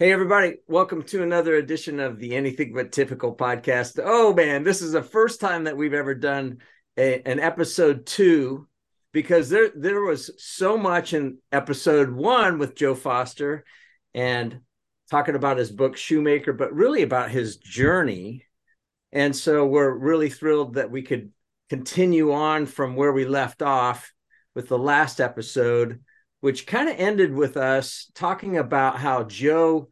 Hey, everybody. Welcome to another edition of the Anything But Typical podcast. Oh, man, this is the first time that we've ever done a, an episode two because there, there was so much in episode one with Joe Foster and talking about his book Shoemaker, but really about his journey. And so we're really thrilled that we could continue on from where we left off with the last episode which kind of ended with us talking about how Joe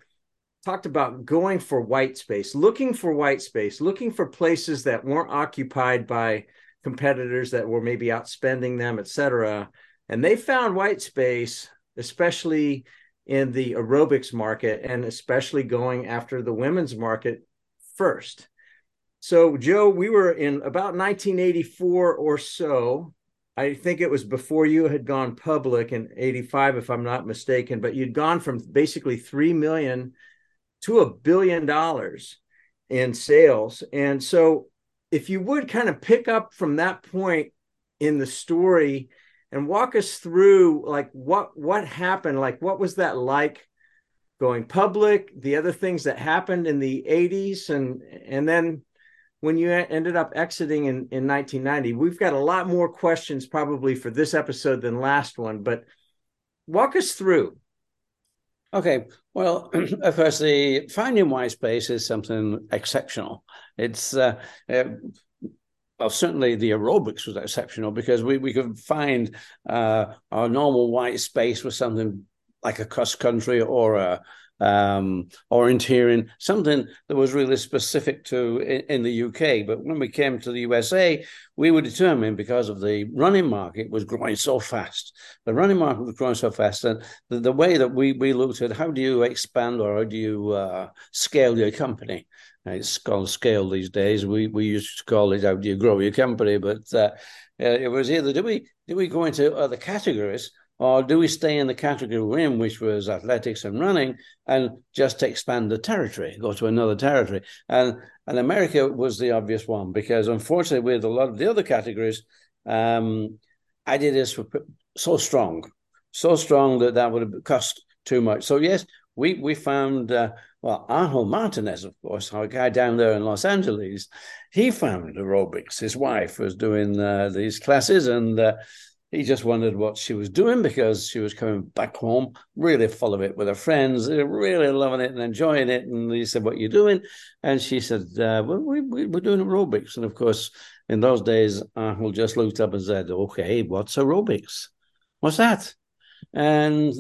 talked about going for white space, looking for white space, looking for places that weren't occupied by competitors that were maybe outspending them, et cetera. And they found white space, especially in the aerobics market and especially going after the women's market first. So, Joe, we were in about 1984 or so I think it was before you had gone public in 85 if I'm not mistaken but you'd gone from basically 3 million to a billion dollars in sales. And so if you would kind of pick up from that point in the story and walk us through like what what happened like what was that like going public the other things that happened in the 80s and and then when you ended up exiting in, in 1990. We've got a lot more questions probably for this episode than last one, but walk us through. Okay, well, firstly, finding white space is something exceptional. It's uh, uh, well, certainly the aerobics was exceptional because we, we could find uh, our normal white space was something like a cross country or a um, orienteering, something that was really specific to in, in, the UK. But when we came to the USA, we were determined because of the running market was growing so fast. The running market was growing so fast, and the, the way that we we looked at how do you expand or how do you uh, scale your company. It's called scale these days. We we used to call it how do you grow your company, but uh, it was either do we do we go into other categories or do we stay in the category we're in, which was athletics and running, and just expand the territory, go to another territory? And and America was the obvious one because unfortunately, with a lot of the other categories, um, Adidas were so strong, so strong that that would have cost too much. So yes, we we found uh, well Arnold Martinez, of course, our guy down there in Los Angeles. He found aerobics. His wife was doing uh, these classes, and uh, he just wondered what she was doing because she was coming back home really full of it with her friends, really loving it and enjoying it. And he said, What are you doing? And she said, uh, well, we, we, We're doing aerobics. And of course, in those days, Arnold just looked up and said, Okay, what's aerobics? What's that? And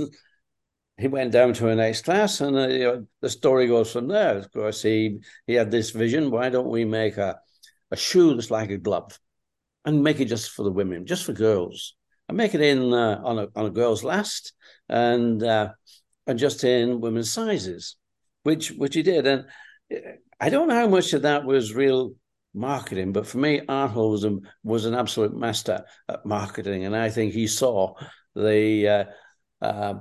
he went down to a next class, and uh, you know, the story goes from there. Of course, he he had this vision: why don't we make a a shoe that's like a glove, and make it just for the women, just for girls? I make it in uh, on a on a girl's last and uh, and just in women's sizes, which which he did. And I don't know how much of that was real marketing, but for me, Arnold was, a, was an absolute master at marketing, and I think he saw the uh, uh,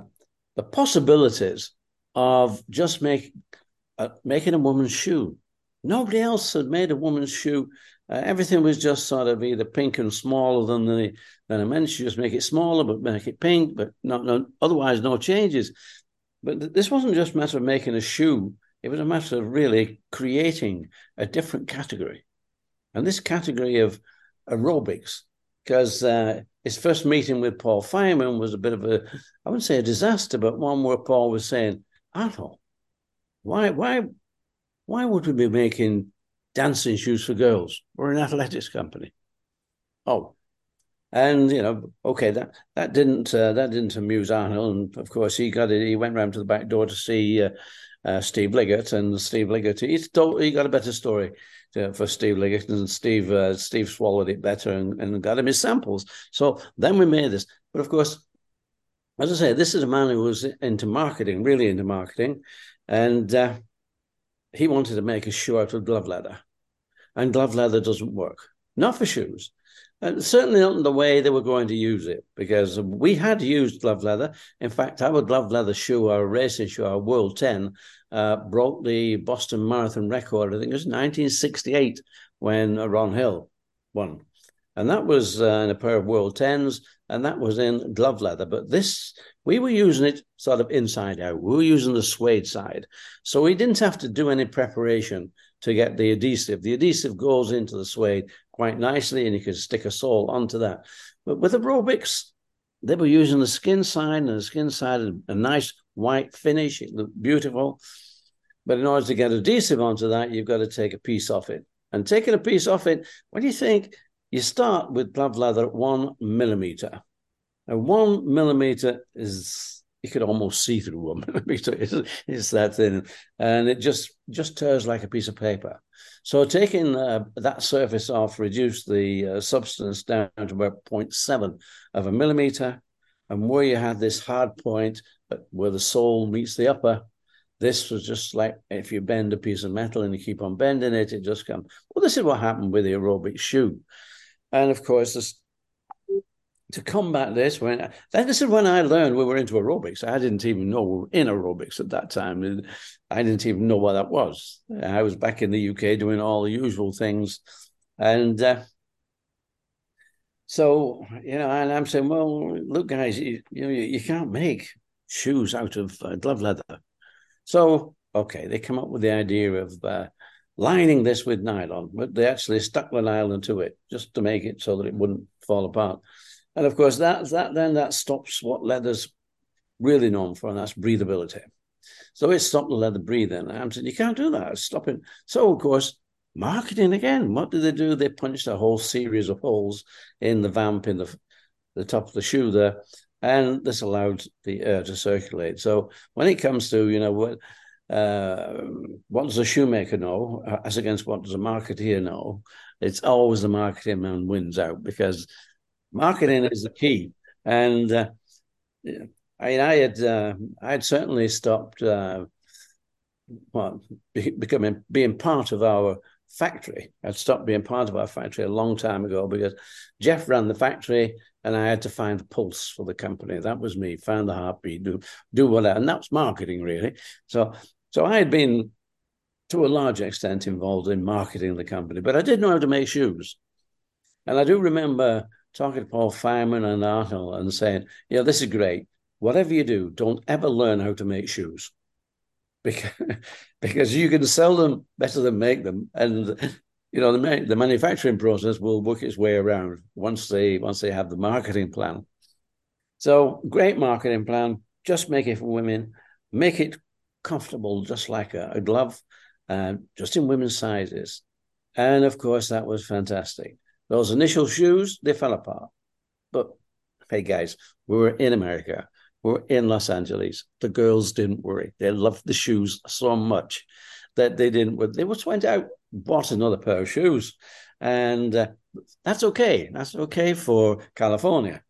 the possibilities of just make uh, making a woman's shoe. Nobody else had made a woman's shoe uh, everything was just sort of either pink and smaller than the than a men's shoe. Just make it smaller, but make it pink, but not, not otherwise no changes. But th- this wasn't just a matter of making a shoe; it was a matter of really creating a different category, and this category of aerobics. Because uh, his first meeting with Paul Fireman was a bit of a, I wouldn't say a disaster, but one where Paul was saying, Arnold, why, why, why would we be making dancing shoes for girls. We're an athletics company. Oh, and you know, okay, that that didn't uh, that didn't amuse Arnold, and of course he got it. He went round to the back door to see uh, uh, Steve Liggett, and Steve Liggett he told he got a better story to, for Steve Liggett, and Steve uh, Steve swallowed it better and, and got him his samples. So then we made this, but of course. As I say, this is a man who was into marketing, really into marketing, and uh, he wanted to make a shoe out of glove leather, and glove leather doesn't work. Not for shoes. And certainly not in the way they were going to use it, because we had used glove leather. In fact, our glove leather shoe, our racing shoe, our World 10, uh, broke the Boston Marathon record. I think it was 1968 when Ron Hill won. and that was uh, in a pair of World Tens, and that was in glove leather. But this, we were using it sort of inside out. We were using the suede side, so we didn't have to do any preparation to get the adhesive. The adhesive goes into the suede quite nicely, and you can stick a sole onto that. But with aerobics, they were using the skin side, and the skin side had a nice white finish. It looked beautiful. But in order to get adhesive onto that, you've got to take a piece off it. And taking a piece off it, what do you think? You start with glove leather at one millimeter. And one millimeter is you could almost see through one millimeter. It's, it's that thin, and it just just tears like a piece of paper. So taking uh, that surface off reduced the uh, substance down to about 0.7 of a millimeter, and where you had this hard point where the sole meets the upper, this was just like if you bend a piece of metal and you keep on bending it, it just comes. Well, this is what happened with the aerobic shoe. And of course, this, to combat this, when this is when I learned we were into aerobics. I didn't even know we were in aerobics at that time. I didn't even know what that was. I was back in the UK doing all the usual things, and uh, so you know, and I'm saying, well, look, guys, you, you know, you, can't make shoes out of uh, glove leather. So okay, they come up with the idea of uh, lining this with nylon, but they actually stuck the nylon to it just to make it so that it wouldn't fall apart. And of course, that that then that stops what leather's really known for, and that's breathability. So it stopped the leather breathing. And I'm saying, you can't do that. It's stopping. So of course, marketing again. What did they do? They punched a whole series of holes in the vamp in the the top of the shoe there, and this allowed the air to circulate. So when it comes to you know what uh, what does a shoemaker know as against what does a marketeer know? It's always the marketing man wins out because marketing is the key. And uh, I mean, I had uh, I had certainly stopped uh, well, becoming being part of our factory. I'd stopped being part of our factory a long time ago because Jeff ran the factory and I had to find the pulse for the company. That was me, find the heartbeat, do do whatever. And that's marketing really. So so I had been, to a large extent, involved in marketing the company, but I did know how to make shoes. And I do remember talking to Paul Fireman and Arnold and saying, you know, this is great. Whatever you do, don't ever learn how to make shoes. Because, because you can sell them better than make them. And you know, the, the manufacturing process will work its way around once they once they have the marketing plan. So great marketing plan. Just make it for women. Make it comfortable, just like a, a glove, uh, just in women's sizes. And of course, that was fantastic. Those initial shoes, they fell apart. But hey, guys, we were in America. We were in Los Angeles. The girls didn't worry. They loved the shoes so much that they didn't. They just went out, bought another pair of shoes, and uh, that's okay. That's okay for California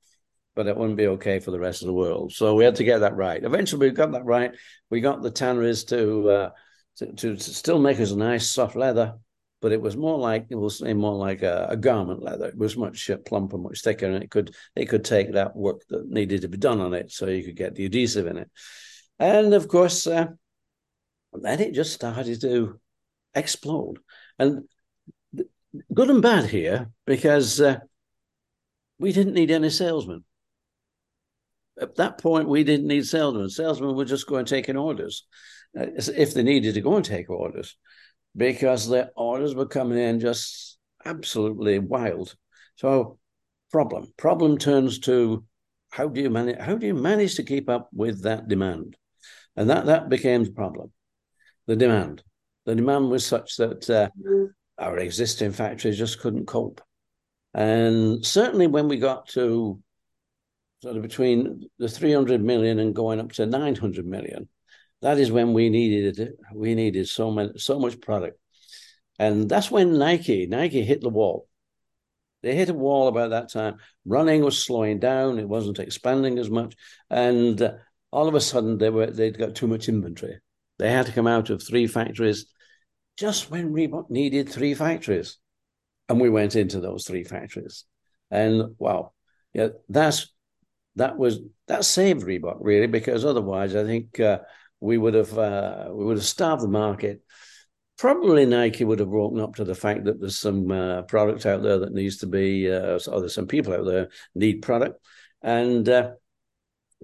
but it wouldn't be okay for the rest of the world. So we had to get that right. Eventually, we got that right. We got the tanneries to, uh, to, to still make us a nice soft leather, but it was more like it was more like a, a garment leather. It was much plumper, much thicker, and it could it could take that work that needed to be done on it, so you could get the adhesive in it. And of course, uh, then it just started to explode, and good and bad here because uh, we didn't need any salesmen at that point, we didn't need salesmen. Salesmen were just going taking orders uh, if they needed to go and take orders because the orders were coming in just absolutely wild. So, problem. Problem turns to how do you manage how do you manage to keep up with that demand, and that that became the problem. The demand, the demand was such that uh, our existing factories just couldn't cope, and certainly when we got to sort of between the 300 million and going up to 900 million that is when we needed it. We needed so many so much product. And that's when nike nike hit the wall. They hit a wall about that time. Running was slowing down. It wasn't expanding as much. And uh, all of a sudden they were they'd got too much inventory. They had to come out of three factories just when reebok needed three factories. And we went into those three factories. And wow. Yeah that's that was that saved Reebok really because otherwise I think uh, we would have uh, we would have starved the market probably Nike would have woken up to the fact that there's some uh, product out there that needs to be, uh, or there's some people out there need product, and uh,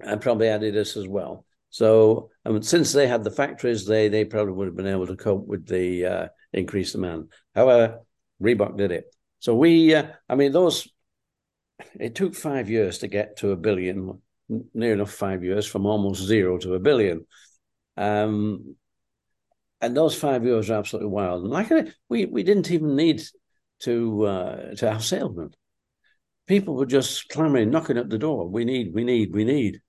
and probably Adidas as well. So I mean, since they had the factories, they they probably would have been able to cope with the uh, increased demand. However, Reebok did it. So we, uh, I mean, those. It took five years to get to a billion, near enough five years from almost zero to a billion. Um, and those five years are absolutely wild. And like we we didn't even need to uh, to have salesmen. People were just clamoring, knocking at the door. We need, we need, we need,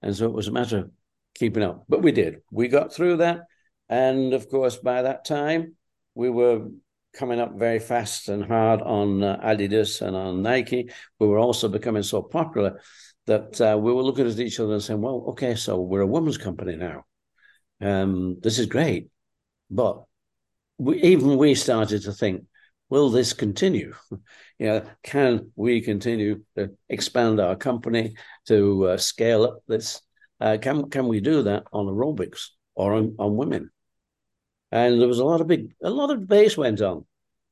and so it was a matter of keeping up. But we did. We got through that, and of course, by that time, we were coming up very fast and hard on uh, Adidas and on Nike. We were also becoming so popular that uh, we were looking at each other and saying, "Well, okay, so we're a women's company now. Um, this is great." But we, even we started to think, will this continue? you know, can we continue to expand our company to uh, scale up this? Uh, can can we do that on aerobics or on, on women? And there was a lot of big, a lot of debate went on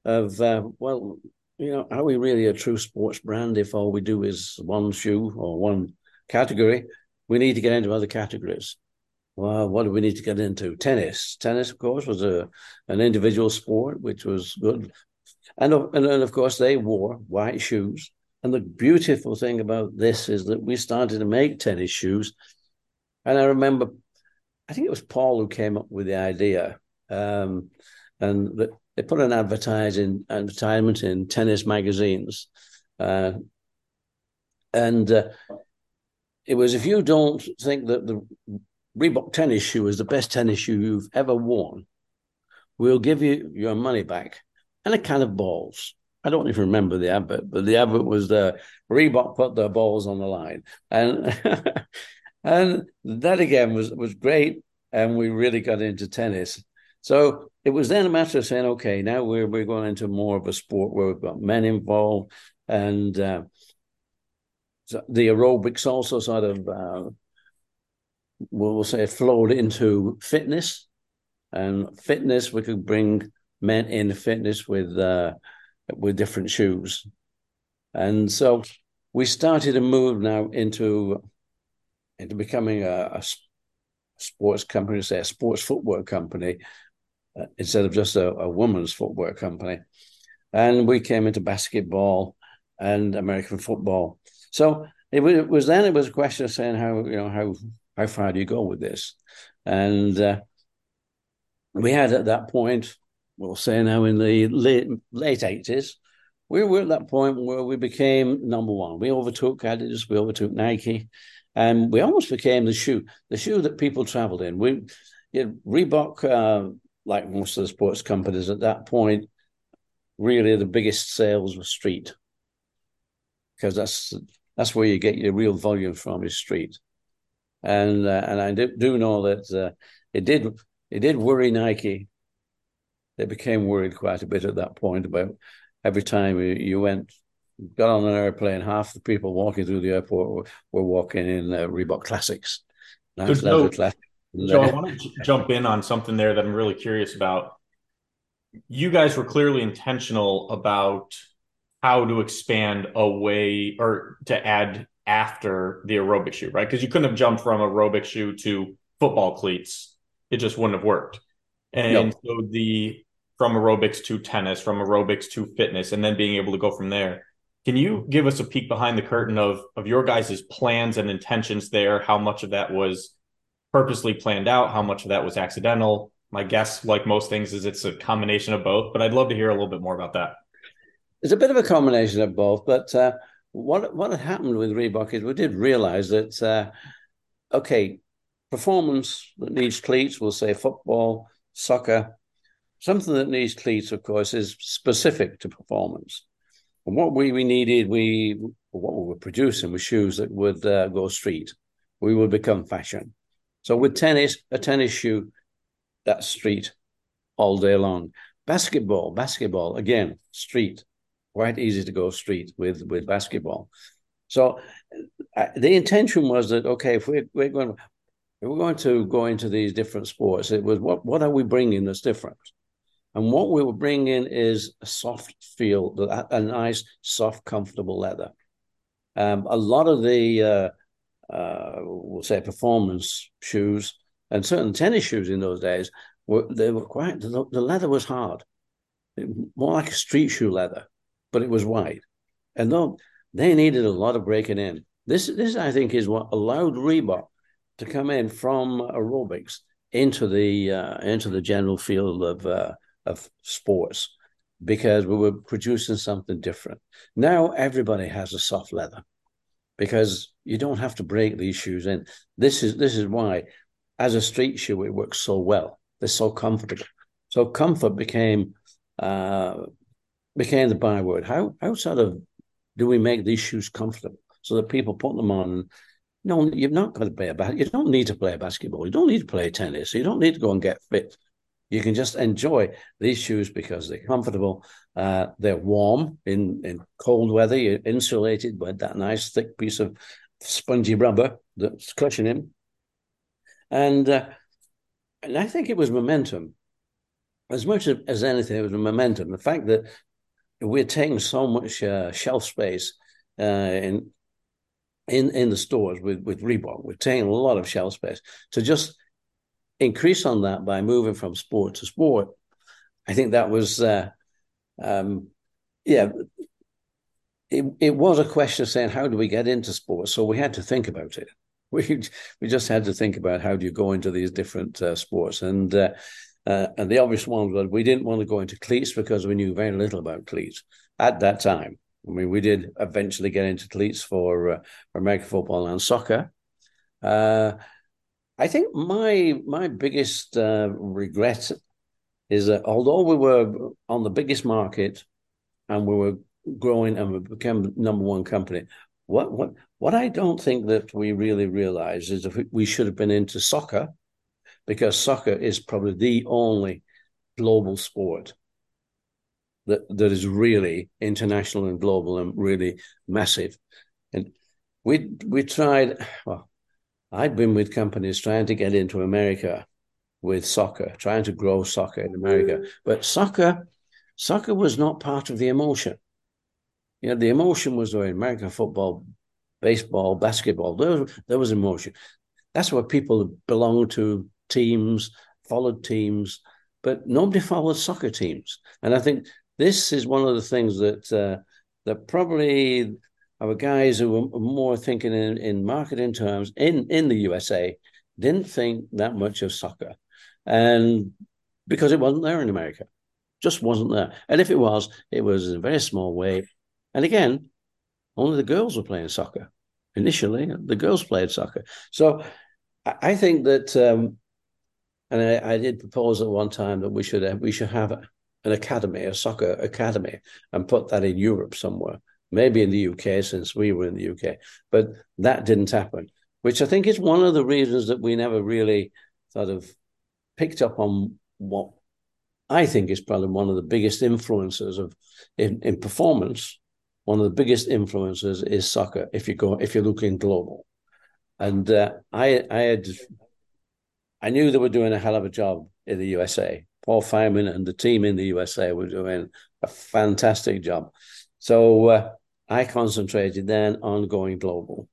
of uh, well, you know, are we really a true sports brand if all we do is one shoe or one category? We need to get into other categories. Well, what do we need to get into? Tennis. Tennis, of course, was a an individual sport, which was good. And, and, and of course, they wore white shoes. And the beautiful thing about this is that we started to make tennis shoes. And I remember, I think it was Paul who came up with the idea. Um, and the, they put an advertising advertisement in tennis magazines. Uh, and uh, it was if you don't think that the Reebok tennis shoe is the best tennis shoe you've ever worn. We'll give you your money back and a can of balls. I don't even remember the advert, but the advert was the Reebok put their balls on the line, and and that again was was great, and we really got into tennis. So it was then a matter of saying, okay, now we're we're going into more of a sport where we've got men involved, and uh, the aerobics also sort of uh, we'll say flowed into fitness. And fitness we could bring men in fitness with uh, with different shoes. And so we started to move now into into becoming a, a sports company say a sports footwear company uh, instead of just a, a woman's footwear company. And we came into basketball and american football. So it was, it was then it was a question of saying how you know how how far do you go with this? And uh, we had at that point, we'll say now in the late late eighties, we were at that point where we became number one. We overtook Adidas, we overtook Nike, and we almost became the shoe, the shoe that people traveled in. We, you know, Reebok, uh, like most of the sports companies at that point, really the biggest sales were street, because that's that's where you get your real volume from is street and uh, and I do, do know that uh, it did it did worry Nike. They became worried quite a bit at that point about every time you, went got on an airplane, half the people walking through the airport were, were walking in uh, Reebok Classics. Nice no, classic. Joe, I want to jump in on something there that I'm really curious about. You guys were clearly intentional about how to expand away or to add after the aerobic shoe, right? Because you couldn't have jumped from aerobic shoe to football cleats. It just wouldn't have worked. And nope. so the from aerobics to tennis, from aerobics to fitness, and then being able to go from there. Can you give us a peek behind the curtain of of your guys' plans and intentions there? How much of that was purposely planned out? How much of that was accidental? My guess, like most things, is it's a combination of both. But I'd love to hear a little bit more about that. It's a bit of a combination of both, but uh, what what had happened with Reebok is we did realize that uh, okay, performance that needs cleats, we'll say football, soccer, something that needs cleats, of course, is specific to performance. And what we, we needed, we what we were producing was shoes that would uh, go street. We would become fashion. So with tennis, a tennis shoe, that's street all day long. Basketball, basketball, again, street quite easy to go street with with basketball. So uh, the intention was that okay, if we're, we're going if we're going to go into these different sports, it was what what are we bringing that's different? And what we were bringing is a soft feel, a, nice, soft, comfortable leather. Um, a lot of the, uh, uh, we'll say, performance shoes and certain tennis shoes in those days were they were quite the, the leather was hard, more like a street shoe leather, but it was wide, and though they needed a lot of breaking in. This, this I think, is what allowed Reebok to come in from aerobics into the uh, into the general field of uh, of sports because we were producing something different. Now everybody has a soft leather because you don't have to break these shoes in. This is this is why, as a street shoe, it works so well. They're so comfortable. So comfort became uh, became the byword. How how sort of do we make these shoes comfortable so that people put them on? No, you've not got to play a bas- You don't need to play basketball. You don't need to play tennis. You don't need to go and get fit. You can just enjoy these shoes because they're comfortable. Uh, they're warm in, in cold weather. You're insulated by that nice thick piece of spongy rubber that's cushioning. And uh, and I think it was momentum. As much as anything, it was a momentum. The fact that we're taking so much uh, shelf space uh, in in in the stores with with Reebok. We're taking a lot of shelf space to just increase on that by moving from sport to sport. I think that was, uh, um, yeah, it it was a question of saying how do we get into sports. So we had to think about it. We we just had to think about how do you go into these different uh, sports and. Uh, and the obvious one was we didn't want to go into cleats because we knew very little about cleats at that time. I mean, we did eventually get into cleats for, uh, for American football and soccer. Uh, I think my my biggest uh, regret is that although we were on the biggest market and we were growing and we became number one company, what what what I don't think that we really realized is that we should have been into soccer because soccer is probably the only global sport that that is really international and global and really massive. And we we tried. Well, I'd been with companies trying to get into America with soccer, trying to grow soccer in America, but soccer soccer was not part of the emotion. You know, the emotion was there American football, baseball, basketball. There, was, there was emotion. That's where people belonged to teams, followed teams, but nobody followed soccer teams. And I think this is one of the things that uh, that probably our guys who were more thinking in, in marketing terms in, in the USA didn't think that much of soccer. And because it wasn't there in America, just wasn't there. And if it was, it was in a very small way. And again, only the girls were playing soccer. Initially, the girls played soccer. So I think that, um, and I, I, did propose at one time that we should have, we should have an academy, a soccer academy, and put that in Europe somewhere maybe in the UK since we were in the UK, but that didn't happen, which I think is one of the reasons that we never really sort of picked up on what I think is probably one of the biggest influences of in, in performance. One of the biggest influences is soccer. If you go, if you're looking global, and uh, I, I had, I knew they were doing a hell of a job in the USA. Paul Fireman and the team in the USA were doing a fantastic job. So uh, I concentrated then on going global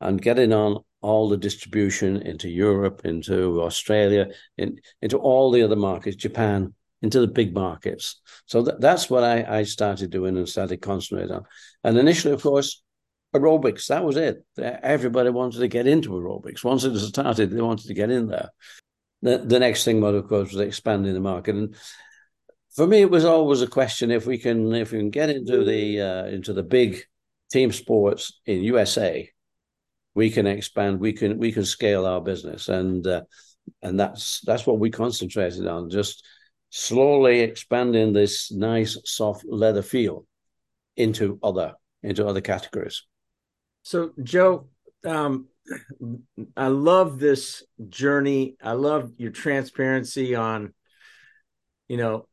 and getting on all the distribution into Europe, into Australia, in, into all the other markets, Japan, into the big markets. So th- that's what I, I started doing and started concentrating on. And initially, of course, aerobics, that was it. Everybody wanted to get into aerobics. Once it started, they wanted to get in there. The, the next thing, of course, was expanding the market. And for me, it was always a question if we can if we can get into the uh, into the big team sports in USA, we can expand. We can we can scale our business, and uh, and that's that's what we concentrated on. Just slowly expanding this nice soft leather feel into other into other categories. So, Joe, um, I love this journey. I love your transparency on, you know,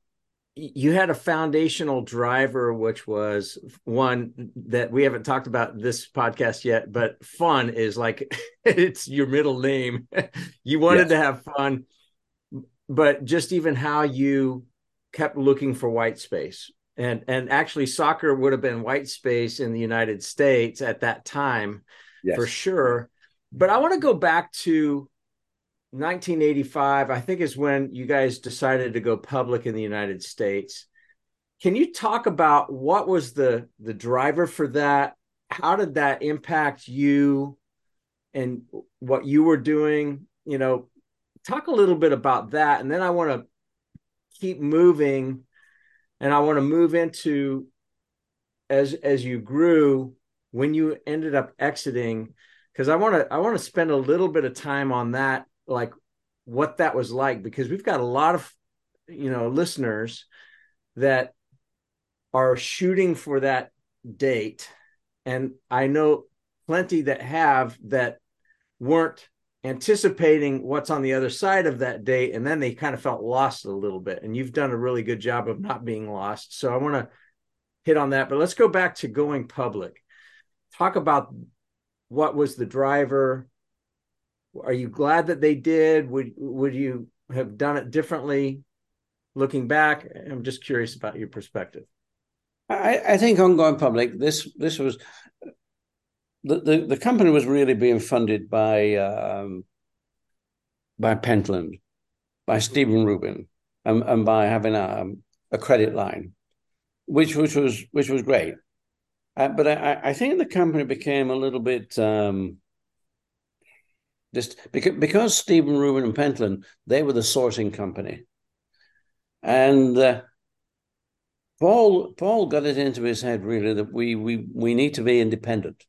you had a foundational driver which was one that we haven't talked about this podcast yet but fun is like it's your middle name you wanted yes. to have fun but just even how you kept looking for white space. And and actually soccer would have been white space in the United States at that time yes. for sure. But I want to go back to 1985, I think is when you guys decided to go public in the United States. Can you talk about what was the the driver for that? How did that impact you and what you were doing? You know, talk a little bit about that and then I want to keep moving and I want to move into as as you grew when you ended up exiting because I want to I want to spend a little bit of time on that like what that was like because we've got a lot of you know listeners that are shooting for that date. And i know plenty that have that weren't anticipating what's on the other side of that date and then they kind of felt lost a little bit and you've done a really good job of not being lost so i want to hit on that but let's go back to going public talk about what was the driver are you glad that they did? Would would you have done it differently looking back? I'm just curious about your perspective. I, I think on going public, this this was the, the, the company was really being funded by um, by Pentland, by Stephen Rubin, and, and by having a, a credit line, which which was which was great. Uh, but I, I think the company became a little bit um, just because, because Stephen Rubin and Pentland, they were the sourcing company. And uh, Paul Paul got it into his head really that we we we need to be independent.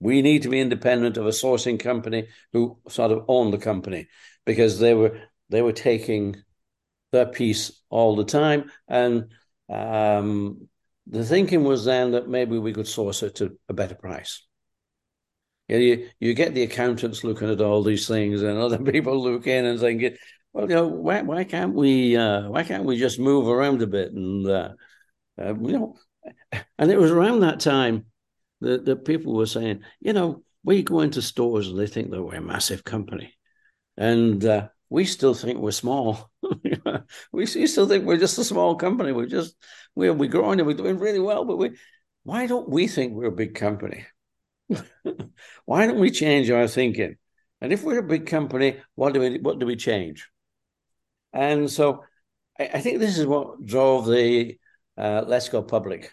We need to be independent of a sourcing company who sort of owned the company because they were they were taking their piece all the time. And um, the thinking was then that maybe we could source it to a better price. You, know, you you get the accountants looking at all these things, and other people look in and thinking, "Well, you know, why why can't we uh, why can't we just move around a bit?" And uh, uh, you know, and it was around that time that people were saying, you know, we go into stores and they think that we're a massive company, and uh, we still think we're small. we still think we're just a small company. We're just we're we're growing and we're doing really well, but we why don't we think we're a big company? Why don't we change our thinking? And if we're a big company, what do we what do we change? And so I, I think this is what drove the uh, let's go public.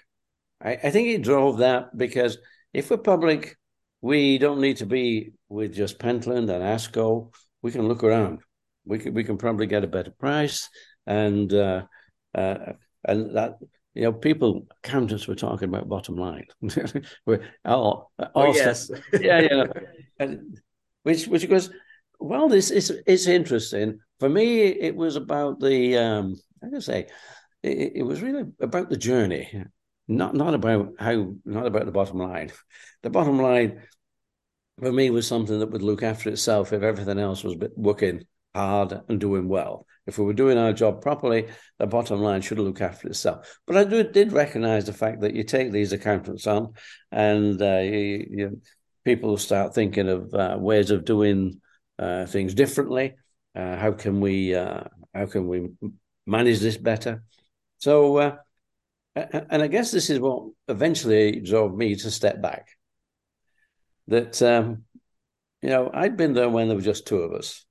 I, I think it drove that because if we're public, we don't need to be with just Pentland and ASCO. We can look around. We can we can probably get a better price, and uh, uh, and that you know, people, accountants were talking about bottom line. all, oh, oh yes. yeah, yeah. And which, which goes, well, this is it's interesting. For me, it was about the, um, I can say, it, it was really about the journey, not not about how, not about the bottom line. The bottom line for me was something that would look after itself if everything else was working hard and doing well. If we were doing our job properly, the bottom line should look after itself. But I do, did recognize the fact that you take these accountants on, and uh, you, you, people start thinking of uh, ways of doing uh, things differently. Uh, how can we uh, how can we manage this better? So, uh, and I guess this is what eventually drove me to step back. That um, you know I'd been there when there were just two of us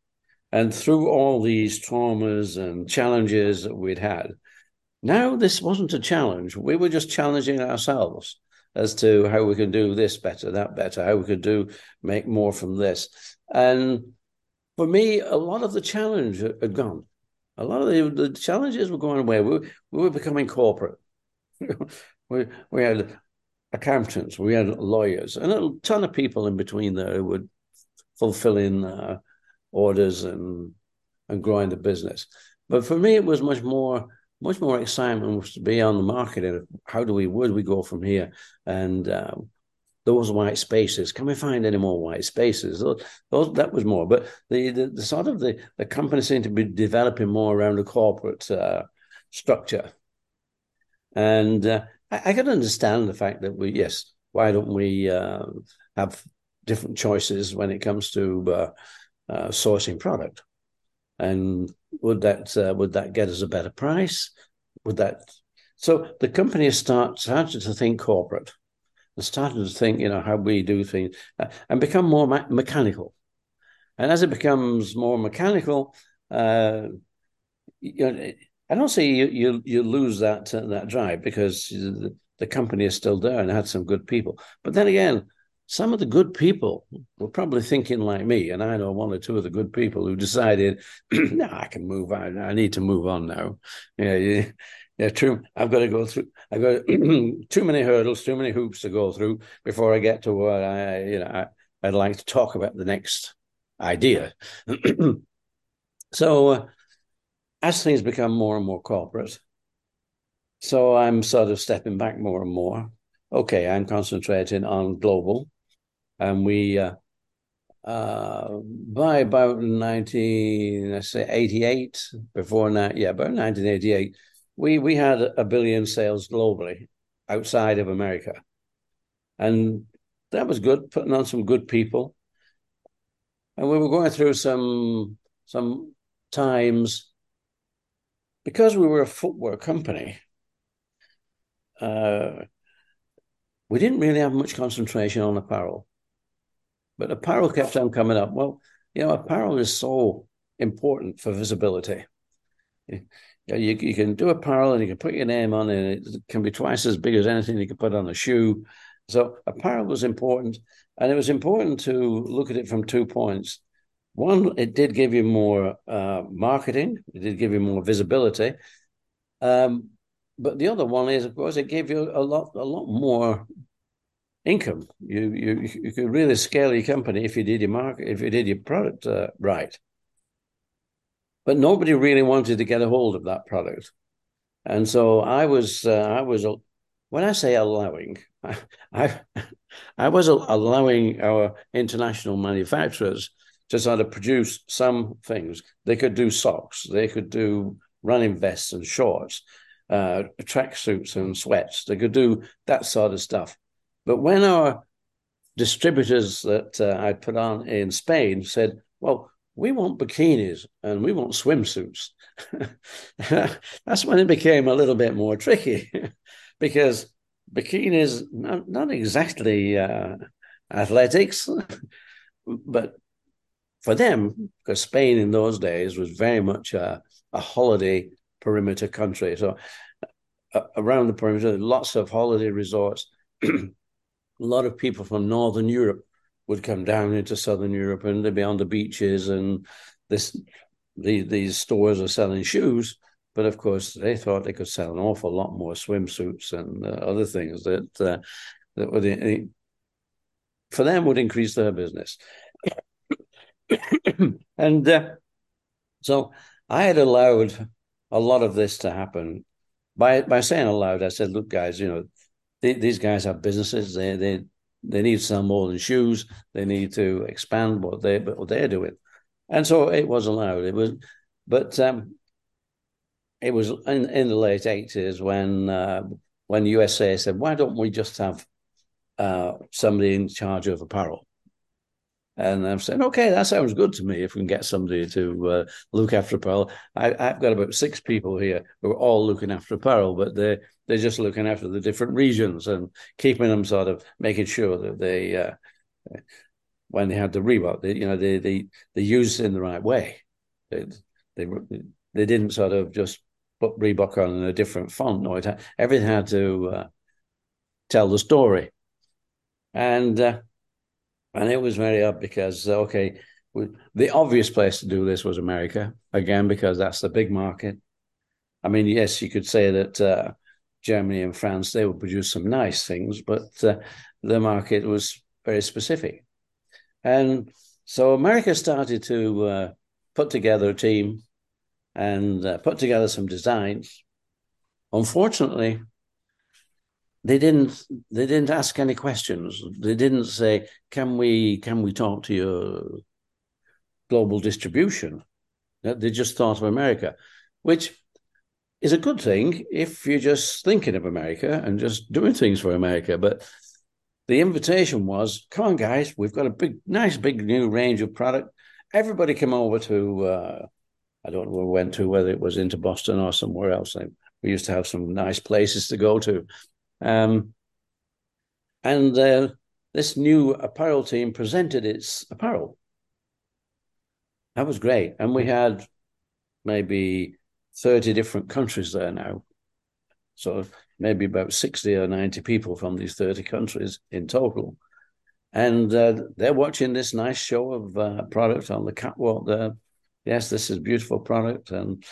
and through all these traumas and challenges that we'd had, now this wasn't a challenge. We were just challenging ourselves as to how we can do this better, that better, how we could do make more from this. And for me, a lot of the challenge had gone. A lot of the, the challenges were going away. We, we were becoming corporate. We, we had accountants, we had lawyers, and a ton of people in between there who were fulfilling uh, orders and and growing the business. But for me, it was much more much more excitement was to be on the market and how do we where do we go from here? And uh, those white spaces can we find any more white spaces? Those, those that was more. But the, the, the sort of the the company seemed to be developing more around a corporate uh, structure and uh, I, I, can understand the fact that we yes why don't we uh, have different choices when it comes to uh, uh, sourcing product. And would that uh, would that get us a better price? Would that so the company start started to think corporate and started to think, you know, how we do things uh, and become more me- mechanical. And as it becomes more mechanical, you know, I don't say you you, you lose that uh, that drive because the, the company is still there and had some good people. But then again, some of the good people were probably thinking like me, and I know one or two of the good people who decided, no, I can move on. I need to move on now. Yeah, yeah, yeah, true. I've got to go through. I've got too many hurdles, too many hoops to go through before I get to what I, you know, I, I'd like to talk about the next idea. so, uh, as things become more and more corporate, so I'm sort of stepping back more and more. Okay, I'm concentrating on global and we uh, uh, by about 19 let's say 88 before that yeah about 1988 we we had a billion sales globally outside of america and that was good putting on some good people and we were going through some some times because we were a footwear company uh, we didn't really have much concentration on apparel but apparel kept on coming up. Well, you know, apparel is so important for visibility. You, you, you can do apparel and you can put your name on it. It can be twice as big as anything you could put on a shoe. So apparel was important. And it was important to look at it from two points. One, it did give you more uh, marketing, it did give you more visibility. Um, but the other one is, of course, it gave you a lot, a lot more income. You you you could really scale your company if you did your market if you did your product uh, right. But nobody really wanted to get a hold of that product, and so I was uh, I was when I say allowing, I I, I was allowing our international manufacturers to sort of produce some things. They could do socks, they could do running vests and shorts, uh, tracksuits and sweats. They could do that sort of stuff. But when our distributors that uh, I put on in Spain said, well, we want bikinis and we want swimsuits. That's when it became a little bit more tricky because bikinis, not, not exactly uh, athletics, but for them, because Spain in those days was very much a, a holiday perimeter country. So uh, around the perimeter, lots of holiday resorts. a lot of people from Northern Europe would come down into Southern Europe and they'd be on the beaches and this the, these stores are selling shoes. But of course, they thought they could sell an awful lot more swimsuits and uh, other things that uh, that would uh, for them would increase their business. and uh, so I had allowed a lot of this to happen by by saying aloud. I said, "Look, guys, you know, they, these guys have businesses. They they they need to sell more than shoes. They need to expand what they what they're doing, and so it was allowed. It was, but um, it was in, in the late eighties when uh, when USA said, "Why don't we just have uh, somebody in charge of apparel?" And I'm saying, okay, that sounds good to me. If we can get somebody to uh, look after apparel, I, have got about six people here who are all looking after apparel, but they they're just looking after the different regions and keeping them sort of making sure that they, uh, when they had the Reebok, they, you know, they they they use it in the right way. They, they they didn't sort of just put Reebok on in a different font. No, it had, everything had to uh, tell the story, and uh, and it was very up because okay, the obvious place to do this was America again because that's the big market. I mean, yes, you could say that uh, Germany and France, they would produce some nice things, but uh, the market was very specific. And so America started to uh, put together a team and uh, put together some designs. Unfortunately, they didn't they didn't ask any questions. They didn't say, "Can we can we talk to your global distribution?" They just thought of America, which is a good thing if you're just thinking of America and just doing things for America. But the invitation was, come on, guys, we've got a big, nice, big new range of product. Everybody come over to uh, I don't know where we went to, whether it was into Boston or somewhere else. We used to have some nice places to go to. Um, and uh, this new apparel team presented its apparel. That was great. And we had maybe 30 different countries there now. So maybe about 60 or 90 people from these 30 countries in total. And uh, they're watching this nice show of uh, product on the catwalk there. Yes, this is beautiful product. And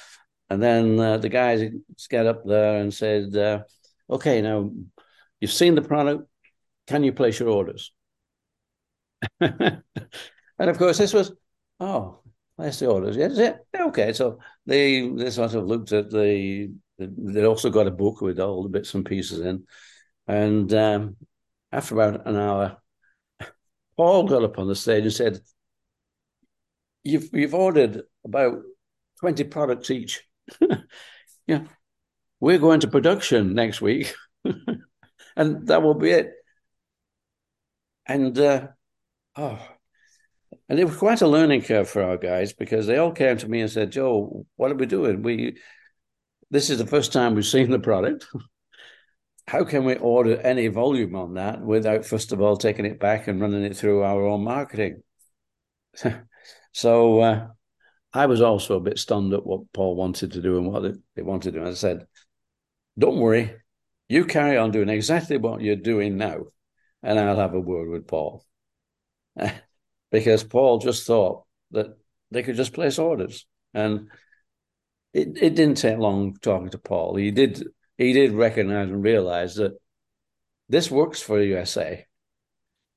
and then uh, the guys get up there and said, uh, okay, now you've seen the product. Can you place your orders? and of course, this was, oh, place the orders. Yeah, okay. So they they sort of looked at the. They also got a book with all the bits and pieces in, and um, after about an hour, Paul got up on the stage and said, "You've you've ordered about twenty products each. yeah, we're going to production next week, and that will be it." And uh, oh, and it was quite a learning curve for our guys because they all came to me and said, "Joe, what are we doing? We this is the first time we've seen the product." how can we order any volume on that without first of all taking it back and running it through our own marketing? so uh, I was also a bit stunned at what Paul wanted to do and what they wanted to do. I said, "Don't worry, you carry on doing exactly what you're doing now, and I'll have a word with Paul." because Paul just thought that they could just place orders, and it, it didn't take long talking to Paul. He did he did recognize and realize that this works for USA.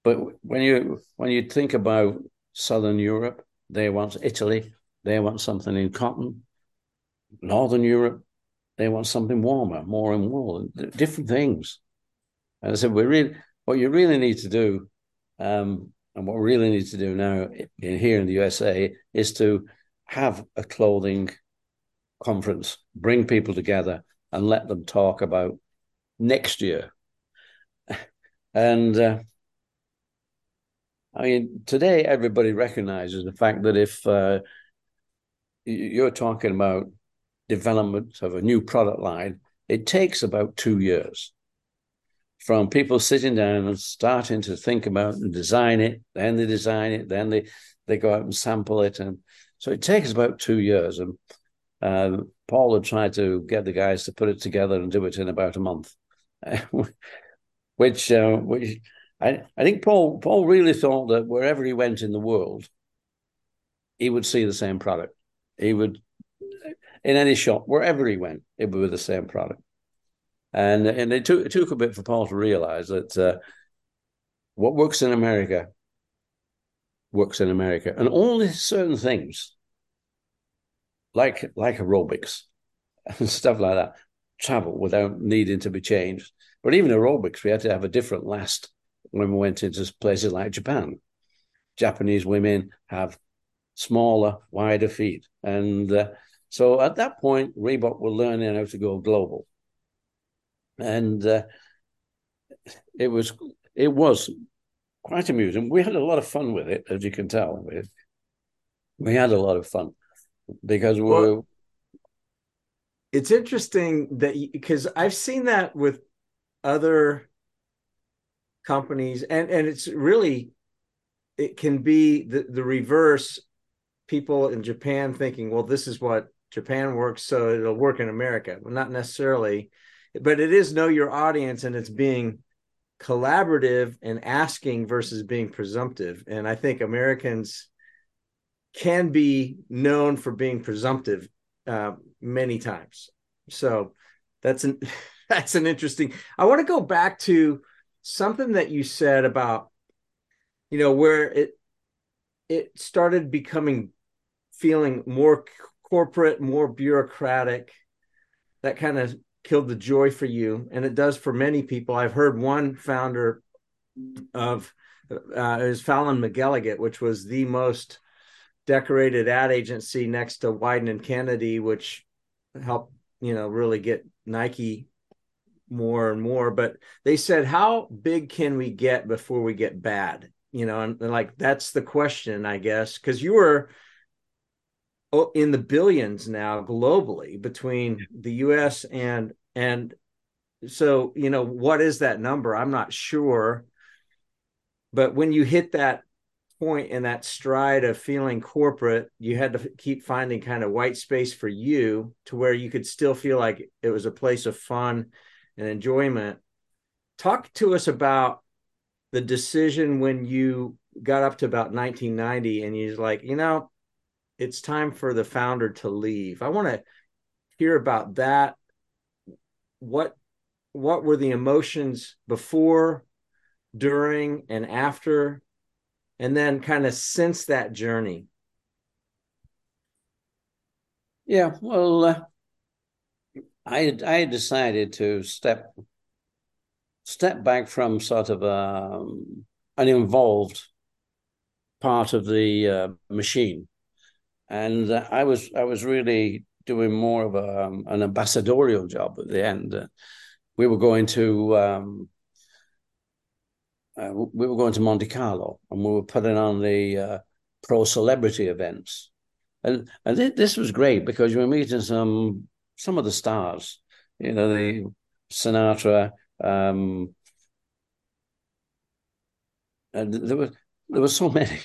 But when you when you think about Southern Europe, they want Italy, they want something in cotton. Northern Europe, they want something warmer, more in wool, different things. And I said, we really, what you really need to do, um, and what we really need to do now in here in the USA is to have a clothing conference, bring people together, and let them talk about next year. And uh, I mean, today everybody recognizes the fact that if uh, you're talking about development of a new product line, it takes about two years from people sitting down and starting to think about and design it, then they design it, then they they go out and sample it, and so it takes about two years. And uh, Paul had tried to get the guys to put it together and do it in about a month, which uh, which I, I think Paul Paul really thought that wherever he went in the world, he would see the same product. He would in any shop wherever he went, it would be the same product. And and it took it took a bit for Paul to realize that uh, what works in America works in America, and only certain things like like aerobics and stuff like that travel without needing to be changed. But even aerobics, we had to have a different last when we went into places like Japan. Japanese women have smaller, wider feet, and uh, so at that point, Reebok were learning how to go global, and uh, it was it was quite amusing. We had a lot of fun with it, as you can tell. We, we had a lot of fun because we well, it's interesting that because I've seen that with other companies and and it's really it can be the the reverse people in Japan thinking well this is what Japan works so it'll work in America well not necessarily but it is know your audience and it's being collaborative and asking versus being presumptive and I think Americans can be known for being presumptive uh, many times. So that's an that's an interesting. I want to go back to something that you said about you know where it it started becoming feeling more corporate, more bureaucratic. That kind of killed the joy for you, and it does for many people. I've heard one founder of uh, is Fallon McElligott, which was the most decorated ad agency next to Wieden and Kennedy, which helped, you know, really get Nike more and more. But they said, how big can we get before we get bad? You know, and, and like that's the question, I guess, because you were Oh, in the billions now globally between the US and and so you know what is that number? I'm not sure. But when you hit that point in that stride of feeling corporate you had to keep finding kind of white space for you to where you could still feel like it was a place of fun and enjoyment. Talk to us about the decision when you got up to about 1990 and you're like you know it's time for the founder to leave. I want to hear about that. What what were the emotions before, during, and after, and then kind of since that journey? Yeah, well, uh, I I decided to step step back from sort of um, an involved part of the uh, machine, and uh, I was I was really doing more of a, um, an ambassadorial job at the end. Uh, we were going to um, uh, we were going to Monte Carlo and we were putting on the uh, pro celebrity events, and and th- this was great because you were meeting some some of the stars, you know, the Sinatra. Um, and there were there were so many.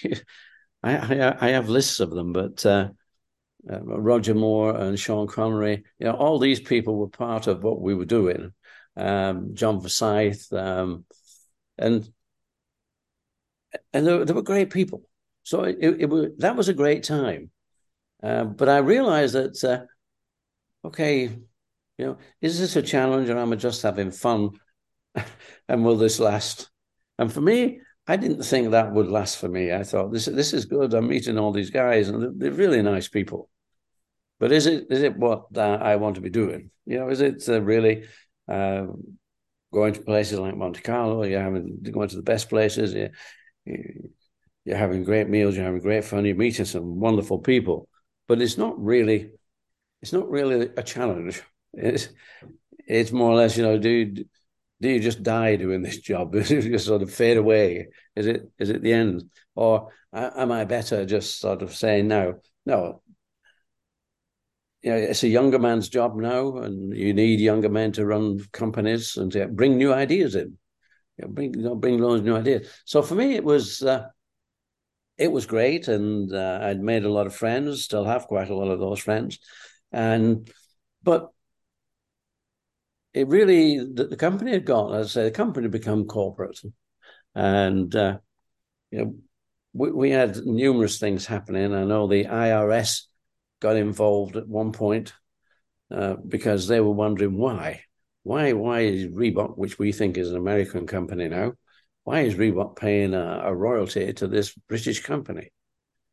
I, I, I have lists of them, but uh, uh, Roger Moore and Sean Connery, you know, all these people were part of what we were doing um, John Forsythe, um, and and they, were great people. So it, it, it was that was a great time. Uh, but I realized that uh, okay, you know, is this a challenge or am I just having fun? and will this last? And for me, I didn't think that would last for me. I thought this this is good. I'm meeting all these guys, and they're, really nice people. But is it is it what uh, I want to be doing? You know, is it uh, really uh, going to places like Monte Carlo, you're having going to the best places, you, you're having great meals, you're having great fun, you're meeting some wonderful people. But it's not really, it's not really a challenge. It's it's more or less, you know, do do you just die doing this job? Do you just sort of fade away? Is it is it the end, or am I better just sort of saying no? No, you know, it's a younger man's job now, and you need younger men to run companies and to bring new ideas in. You know, bring you know, bring loads of new ideas. So for me, it was uh, it was great, and uh, I'd made a lot of friends. Still have quite a lot of those friends, and but it really the, the company had gone. As I say, the company had become corporate, and uh, you know we, we had numerous things happening. I know the IRS got involved at one point uh, because they were wondering why. Why, why is Reebok, which we think is an American company now, why is Reebok paying a, a royalty to this British company?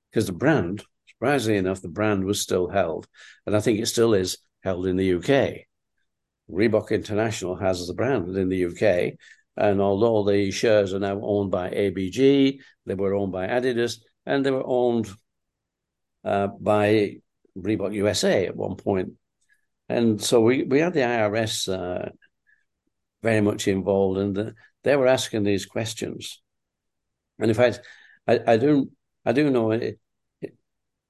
Because the brand, surprisingly enough, the brand was still held, and I think it still is held in the UK. Reebok International has the brand in the UK, and although the shares are now owned by ABG, they were owned by Adidas, and they were owned uh, by Reebok USA at one point. And so we, we had the IRS uh, very much involved, and the, they were asking these questions. And in fact, I, I do I do know it, it,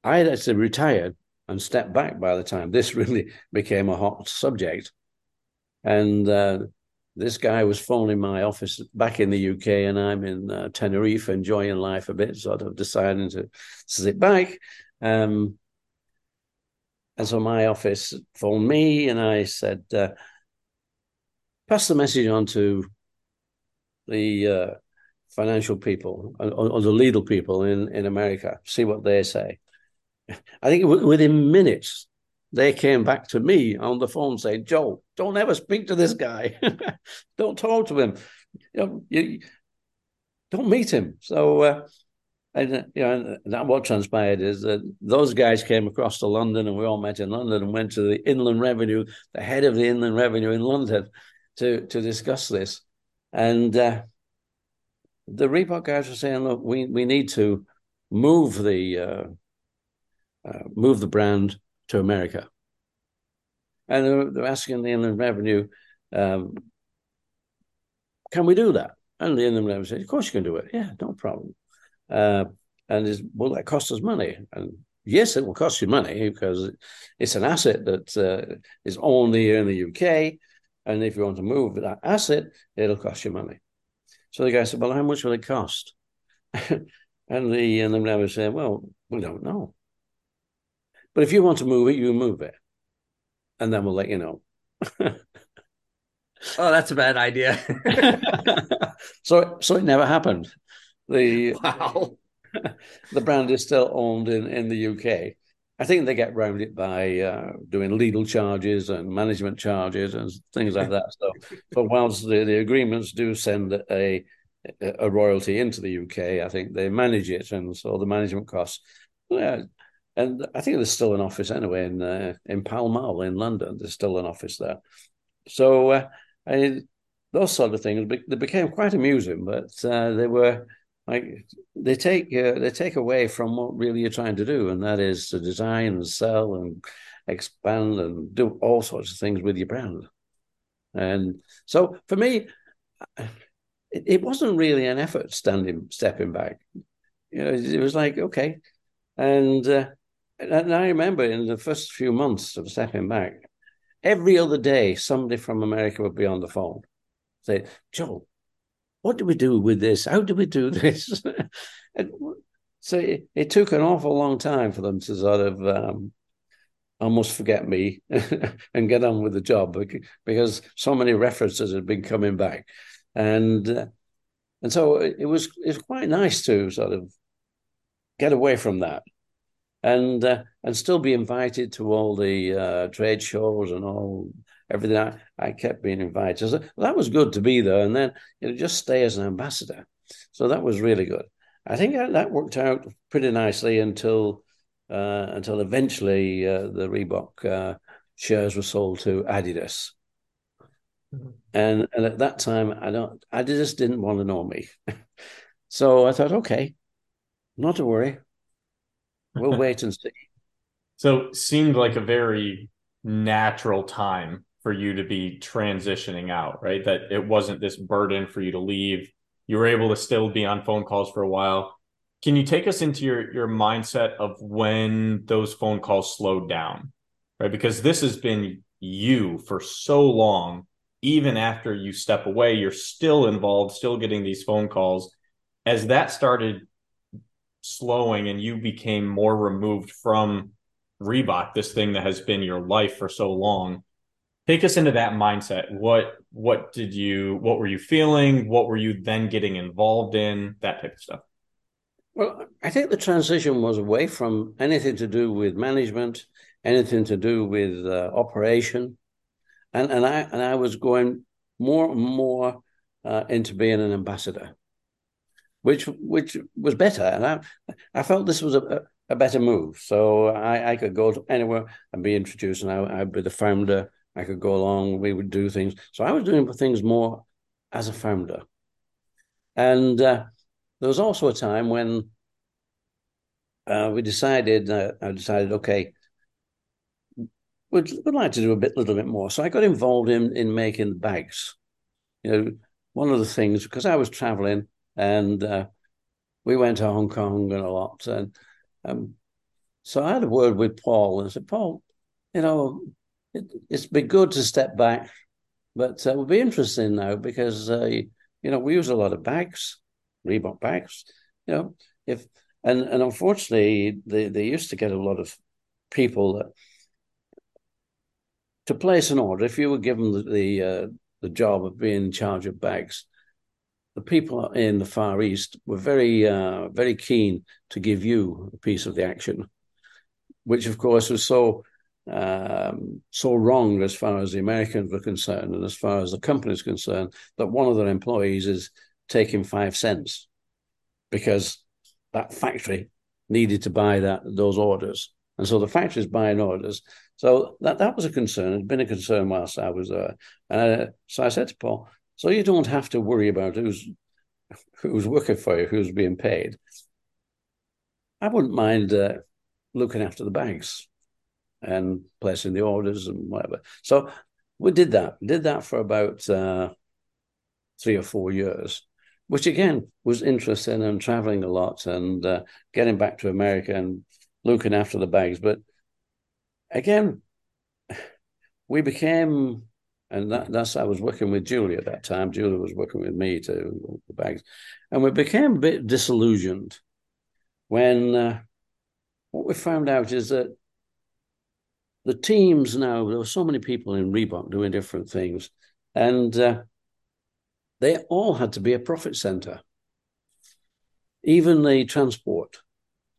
I had actually retired and stepped back by the time this really became a hot subject. And uh, this guy was phoning my office back in the UK, and I'm in uh, Tenerife enjoying life a bit, sort of deciding to sit back. Um, and so my office phoned me and I said, uh, pass the message on to the uh, financial people or, or, the legal people in, in America, see what they say. I think within minutes, they came back to me on the phone saying, Joe, don't ever speak to this guy. don't talk to him. You know, you, don't meet him. So uh, and you know, that what transpired is that those guys came across to London, and we all met in London, and went to the Inland Revenue, the head of the Inland Revenue in London, to to discuss this. And uh, the Reebok guys were saying, "Look, we we need to move the uh, uh, move the brand to America." And they're, they're asking the Inland Revenue, um, "Can we do that?" And the Inland Revenue said, "Of course you can do it. Yeah, no problem." Uh, and is will that cost us money? And yes, it will cost you money because it's an asset that uh, is only here in the UK. And if you want to move that asset, it'll cost you money. So the guy said, Well, how much will it cost? and the and Revenue said, Well, we don't know. But if you want to move it, you move it. And then we'll let you know. oh, that's a bad idea. so so it never happened. The wow. the brand is still owned in, in the UK. I think they get around it by uh, doing legal charges and management charges and things like that. So, but whilst the, the agreements do send a a royalty into the UK, I think they manage it, and so the management costs. Yeah, and I think there's still an office anyway in uh, in Pall Mall in London. There's still an office there. So uh, I, those sort of things they became quite amusing, but uh, they were like they take uh, they take away from what really you're trying to do, and that is to design and sell and expand and do all sorts of things with your brand. And so for me, it, it wasn't really an effort standing stepping back. You know, it, was like okay, and uh, and I remember in the first few months of stepping back, every other day somebody from America would be on the phone, say, "Joe, what do we do with this? How do we do this? and so it, it, took an awful long time for them to sort of um, almost forget me and get on with the job because so many references had been coming back, and uh, and so it was it was quite nice to sort of get away from that and uh, and still be invited to all the uh, trade shows and all everything. I, I kept being invited. So that was good to be there, and then you know just stay as an ambassador. So that was really good. I think that worked out pretty nicely until uh, until eventually uh, the Reebok uh, shares were sold to Adidas. Mm-hmm. And, and at that time, I don't, I just didn't want to know me. so I thought, okay, not to worry. We'll wait and see. So seemed like a very natural time for you to be transitioning out, right? That it wasn't this burden for you to leave. You were able to still be on phone calls for a while. Can you take us into your your mindset of when those phone calls slowed down? Right? Because this has been you for so long. Even after you step away, you're still involved, still getting these phone calls. As that started slowing and you became more removed from Reebok, this thing that has been your life for so long, take us into that mindset. What what did you what were you feeling? What were you then getting involved in? That type of stuff. Well i think the transition was away from anything to do with management anything to do with uh, operation. And and i and i was going more and more uh, into being an ambassador which which was better and i i felt this was a, a better move so i i could go to anywhere and be introduced and I, i'd be the founder I could go along. We would do things. So I was doing things more as a founder. And uh, there was also a time when uh, we decided, uh, I decided, okay, we'd, we'd like to do a bit, little bit more. So I got involved in in making bags. You know, one of the things because I was traveling and uh, we went to Hong Kong and a lot, and um, so I had a word with Paul and said, Paul, you know, it, has been good to step back, but uh, it will be interesting now because uh, you, you, know we use a lot of bags, Reebok bags. You know, if and and unfortunately they they used to get a lot of people that to place an order. If you were given the the, uh, the job of being in charge of bags, the people in the Far East were very, uh, very keen to give you a piece of the action, which of course was so um, so wrong as far as the Americans were concerned and as far as the company is concerned that one of their employees is taking five cents because that factory needed to buy that those orders. And so the factory is buying orders. So that, that was a concern. It's been a concern whilst I was there. So I said to Paul, so you don't have to worry about who's who's working for you, who's being paid. I wouldn't mind uh, looking after the bags and placing the orders and whatever. So we did that. Did that for about uh, three or four years, which again was interesting and traveling a lot and uh, getting back to America and looking after the bags. But again, we became, and that, that's I was working with Julie at that time. Julie was working with me to the bags, and we became a bit disillusioned when uh, what we found out is that the teams now there were so many people in Reebok doing different things, and uh, they all had to be a profit center, even the transport.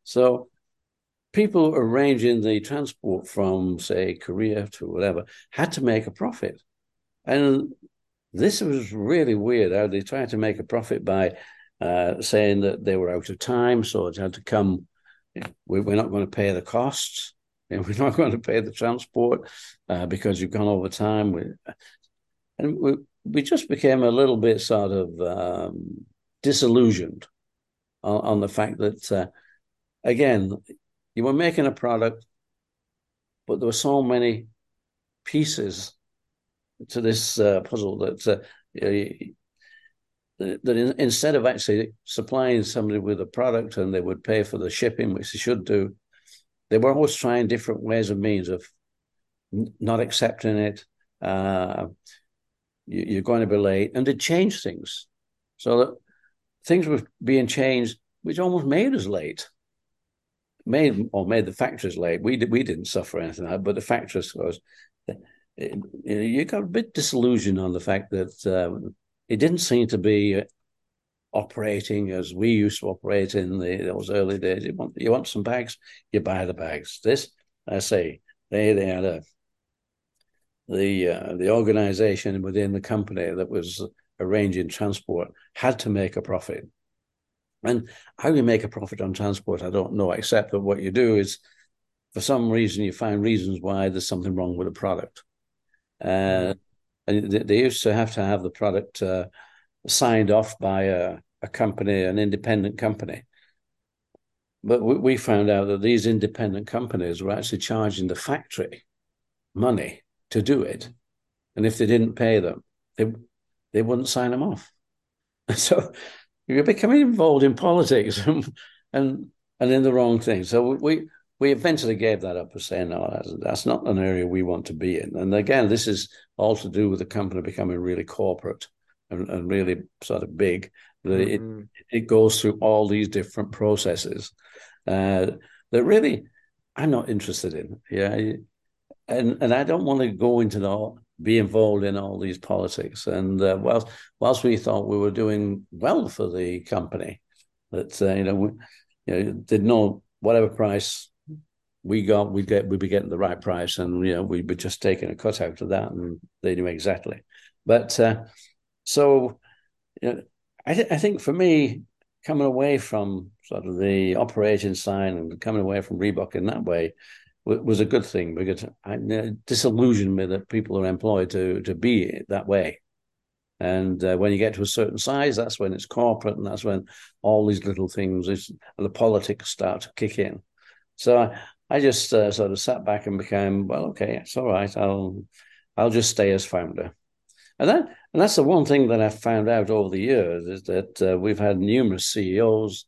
So people arranging the transport from, say, Korea to whatever had to make a profit. And this was really weird how they tried to make a profit by uh, saying that they were out of time, so it had to come. We're not going to pay the costs, and we're not going to pay the transport uh, because you've gone over time. We, and we we just became a little bit sort of um, disillusioned on, on, the fact that, uh, again, you were making a product, but there were so many pieces to this uh, puzzle that uh, you know, that in, instead of actually supplying somebody with a product and they would pay for the shipping, which they should do, they were always trying different ways and means of not accepting it. Uh, you, are going to be late, and they changed things so that things were being changed, which almost made us late made or made the factories late. We we didn't suffer anything, but the factories was. You got a bit disillusioned on the fact that um, it didn't seem to be operating as we used to operate in the, those early days. You want you want some bags, you buy the bags. This I say they they had a the uh, the organization within the company that was arranging transport had to make a profit. And how you make a profit on transport, I don't know, except that what you do is for some reason you find reasons why there's something wrong with the product. Uh, and they used to have to have the product uh, signed off by a, a, company, an independent company. But we, we found out that these independent companies were actually charging the factory money to do it. And if they didn't pay them, they, they wouldn't sign them off. So you're becoming involved in politics and and, and in the wrong thing. So we we eventually gave that up for saying no, that's, that's not an area we want to be in. And again, this is all to do with the company becoming really corporate and, and really sort of big. Mm-hmm. It it goes through all these different processes uh, that really I'm not interested in. Yeah, and and I don't want to go into the be involved in all these politics. And uh, whilst whilst we thought we were doing well for the company, that uh, you know we you know did know whatever price we got, we'd get we'd be getting the right price, and you know we'd be just taking a cut out of that, and they knew exactly. But uh, so you know, I th- I think for me coming away from sort of the operating side and coming away from Reebok in that way was a good thing because it disillusioned me that people are employed to to be that way. And uh, when you get to a certain size, that's when it's corporate, and that's when all these little things, is, the politics start to kick in. So I, I just uh, sort of sat back and became, well, okay, it's all right. I'll I'll just stay as founder. And that and that's the one thing that I've found out over the years is that uh, we've had numerous CEOs,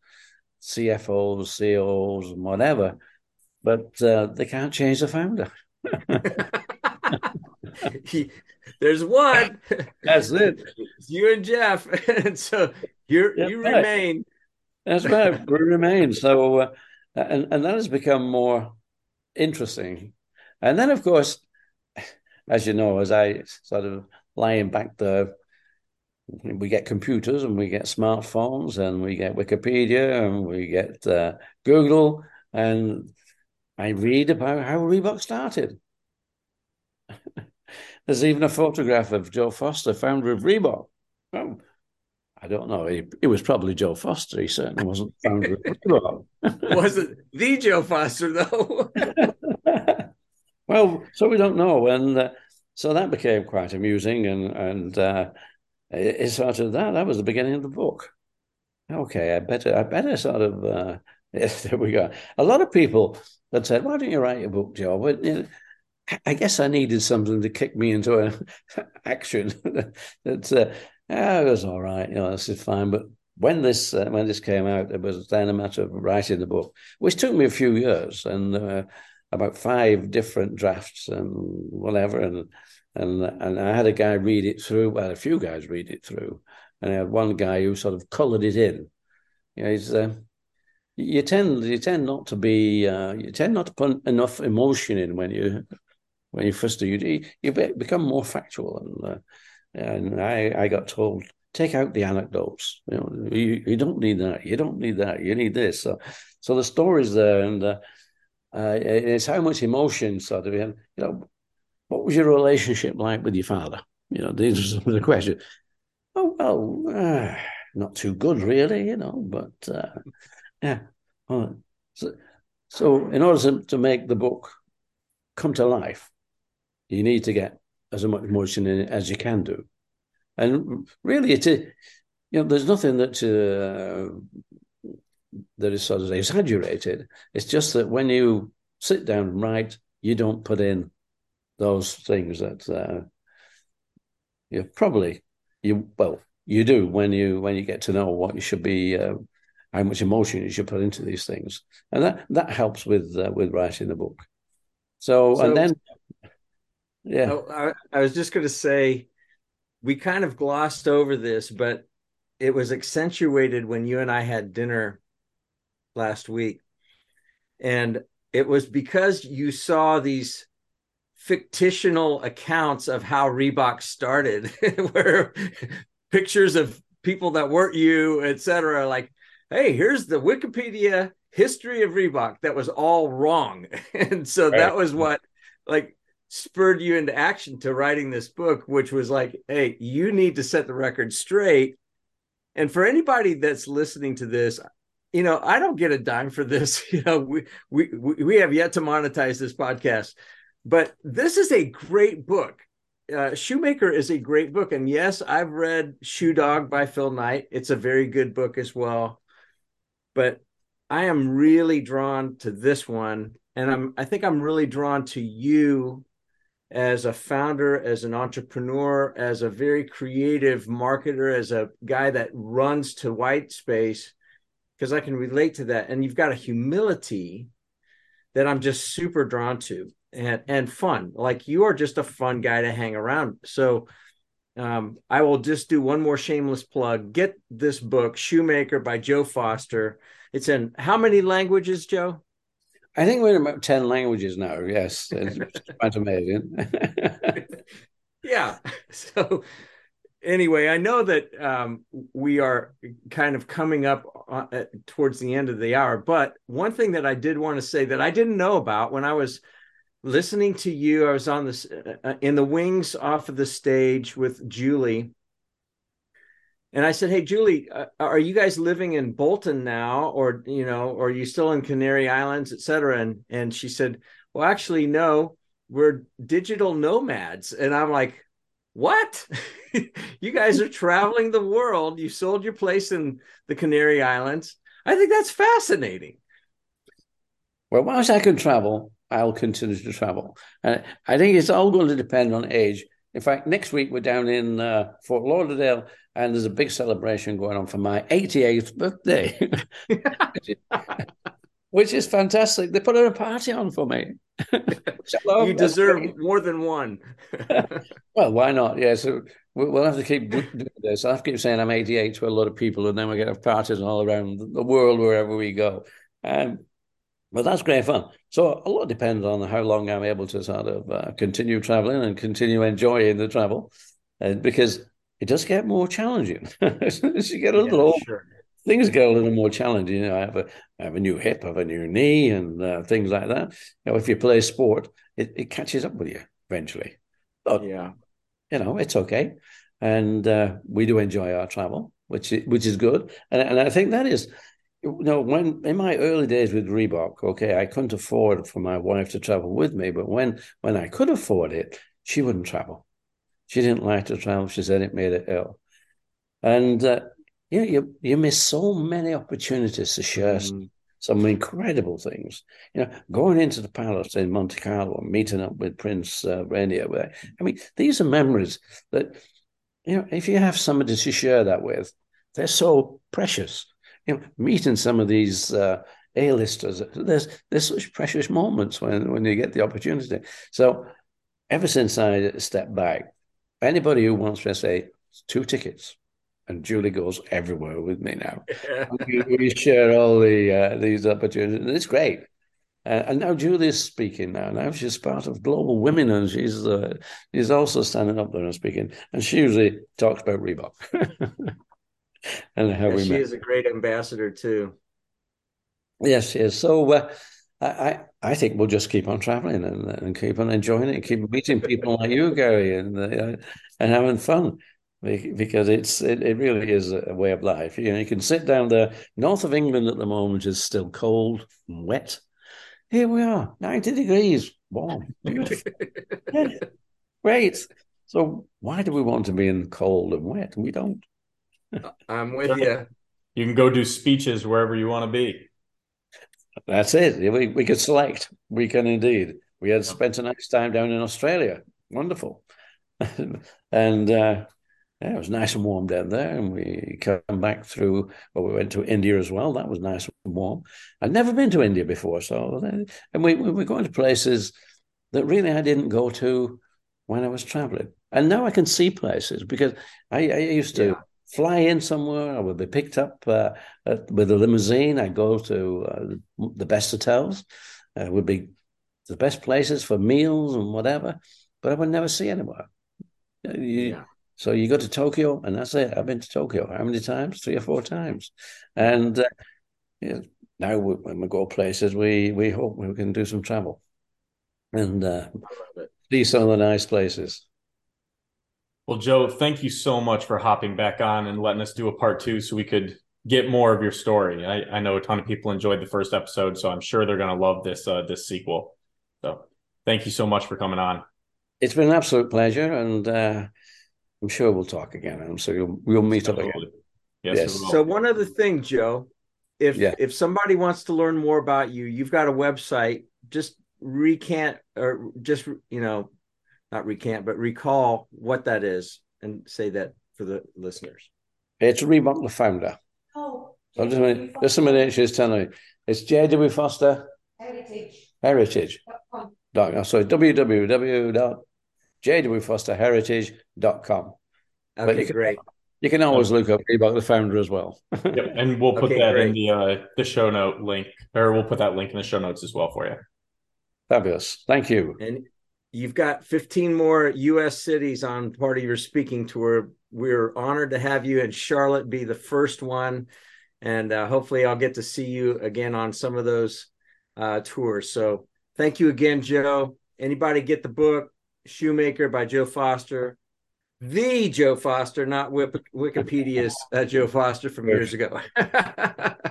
CFOs, CEOs, and whatever but uh, they can't change the founder. there's one. That's it. It's you and Jeff, and so you you right. remain. That's right. we remain. So, uh, and and that has become more interesting. And then, of course, as you know, as I sort of lying back there, we get computers and we get smartphones and we get Wikipedia and we get uh, Google and I read about how Reebok started. There's even a photograph of Joe Foster, founder of Reebok. Well, I don't know. He, it was probably Joe Foster. He certainly wasn't founder wasn't the Joe Foster, though. well, so we don't know. And uh, so that became quite amusing. And, and uh, it, it sort of that, that was the beginning of the book. Okay, I better, I better sort of, uh, yes, there we go. A lot of people had said, "Why don't you write a book, Joe?" But you know, I guess I needed something to kick me into an action. that uh, yeah, it was all right. You know, this is fine. But when this uh, when this came out, it was then a matter of writing the book, which took me a few years and uh, about five different drafts and whatever, and and and I had a guy read it through. Well, a few guys read it through, and I had one guy who sort of coloured it in. You know, he's uh, you tend you tend not to be uh, you tend not to put enough emotion in when you when you first do you you become more factual and uh, and I I got told take out the anecdotes. You know you, you don't need that. You don't need that. You need this. So so the story's there and uh, uh, it's how much emotion sort of And you know what was your relationship like with your father? You know these are the questions. Oh well uh, not too good really you know but uh, yeah so, so in order to, to make the book come to life you need to get as much emotion in it as you can do. And really, it you know, there's nothing that uh, that is sort of exaggerated. It's just that when you sit down and write, you don't put in those things that uh, you probably you well you do when you when you get to know what you should be. Uh, how much emotion you should put into these things, and that that helps with uh, with writing the book. So, so and then yeah. Oh, I, I was just going to say, we kind of glossed over this, but it was accentuated when you and I had dinner last week. And it was because you saw these fictional accounts of how Reebok started, where pictures of people that weren't you, etc. Like, hey, here's the Wikipedia history of Reebok that was all wrong. And so right. that was what like spurred you into action to writing this book, which was like, hey, you need to set the record straight. And for anybody that's listening to this, you know, I don't get a dime for this. You know, we we we have yet to monetize this podcast, but this is a great book. Uh, Shoemaker is a great book, and yes, I've read Shoe Dog by Phil Knight. It's a very good book as well. But I am really drawn to this one, and I'm I think I'm really drawn to you as a founder, as an entrepreneur, as a very creative marketer, as a guy that runs to white space, because I can relate to that. And you've got a humility that I'm just super drawn to and and fun. Like you are just a fun guy to hang around. So um, I will just do one more shameless plug. Get this book, Shoemaker by Joe Foster. It's in how many languages, Joe? I think we're in about 10 languages now. Yes. It's quite amazing. yeah. So, anyway, I know that um, we are kind of coming up uh, towards the end of the hour, but one thing that I did want to say that I didn't know about when I was listening to you, I was on this uh, uh in the wings off of the stage with Julie and I said, "Hey, Julie, uh, are you guys living in Bolton now, or you know, or are you still in Canary Islands, et cetera?" And and she said, "Well, actually, no, we're digital nomads." And I'm like, "What? you guys are traveling the world? You sold your place in the Canary Islands? I think that's fascinating." Well, whilst I can travel, I'll continue to travel, and I think it's all going to depend on age. In fact, next week we're down in uh, Fort Lauderdale and there's a big celebration going on for my 88th birthday, which, is, fantastic. They put a party on for me. you deserve more than one. well, why not? Yeah, so we'll have to keep doing this. I have to keep saying I'm 88 to a lot of people, and then we're going to have parties all around the world wherever we go. Um, but that's great fun. So a lot depends on how long I'm able to sort of uh, continue traveling and continue enjoying the travel, uh, because it does get more challenging. As you get a little yeah, older, sure. things get a little more challenging. You know, I have a I have a new hip, I have a new knee, and uh, things like that. You know, if you play sport, it, it catches up with you eventually. But yeah, you know, it's okay, and uh, we do enjoy our travel, which is, which is good, and and I think that is. You know, when in my early days with Reebok, okay, I couldn't afford for my wife to travel with me, but when when I could afford it, she wouldn't travel she didn't like to travel. She said it made her ill. And uh, you, you you miss so many opportunities to share mm. some incredible things. You know, going into the palace in Monte Carlo, and meeting up with Prince uh, Rainier. I mean, these are memories that you know. If you have somebody to share that with, they're so precious. You know, meeting some of these uh, A-listers, there's there's such precious moments when when you get the opportunity. So ever since I stepped back, anybody who wants to say two tickets, and Julie goes everywhere with me now. we, we, share all the uh, these opportunities, and it's great. Uh, and now Julie is speaking now. Now she's part of Global Women, and she's uh, she's also standing up there and speaking. And she usually talks about Reebok and how yeah, we. She met. is a great ambassador too. Yes, yes. So uh, I I think we'll just keep on traveling and, and keep on enjoying it, and keep meeting people like you, Gary, and uh, and having fun because it's it, it really is a way of life. You know, you can sit down there. North of England at the moment is still cold and wet here we are, 90 degrees, warm, beautiful. Great. So why do we want to be in cold and wet? We don't. I'm with you. You can go do speeches wherever you want to be. That's it. We, we could select. We can indeed. We had spent a nice time down in Australia. Wonderful. and uh, yeah, it was nice and warm down there. And we come back through, well, we went to India as well. That was nice and warm. I'd never been to India before. So, and we, we were going to places that really I didn't go to when I was traveling. And now I can see places because I, I used to yeah. Fly in somewhere. I would be picked up uh, at, with a limousine. I go to uh, the best hotels. Uh, would be the best places for meals and whatever, but I would never see anywhere. You, yeah so you go to Tokyo, and that's it. I've been to Tokyo how many times? Three or four times. And uh, yeah, now we, when we go places, we we hope we can do some travel and uh, see some of the nice places. Well, Joe, thank you so much for hopping back on and letting us do a part two so we could get more of your story. I, I know a ton of people enjoyed the first episode, so I'm sure they're going to love this uh, this sequel. So, thank you so much for coming on. It's been an absolute pleasure, and uh, I'm sure we'll talk again. I'm sure we'll, we'll meet up again. Yes. yes. So one other thing, Joe, if yeah. if somebody wants to learn more about you, you've got a website. Just recant or just you know, not recant, but recall what that is and say that for the listeners. It's Reebok the founder. Oh. So just a minute. Just a minute. She's telling me it's J.W. Foster Heritage. Heritage. Dot, sorry, www jwfosterheritage.com. Okay, you can, great. You can always look up Reebok the founder as well. yep, and we'll put okay, that great. in the uh, the show note link, or we'll put that link in the show notes as well for you. Fabulous. Thank you. And you've got 15 more U.S. cities on part of your speaking tour. We're honored to have you in Charlotte be the first one, and uh, hopefully I'll get to see you again on some of those uh, tours. So thank you again, Joe. Anybody get the book? Shoemaker by Joe Foster, the Joe Foster, not Wikipedia's uh, Joe Foster from years ago.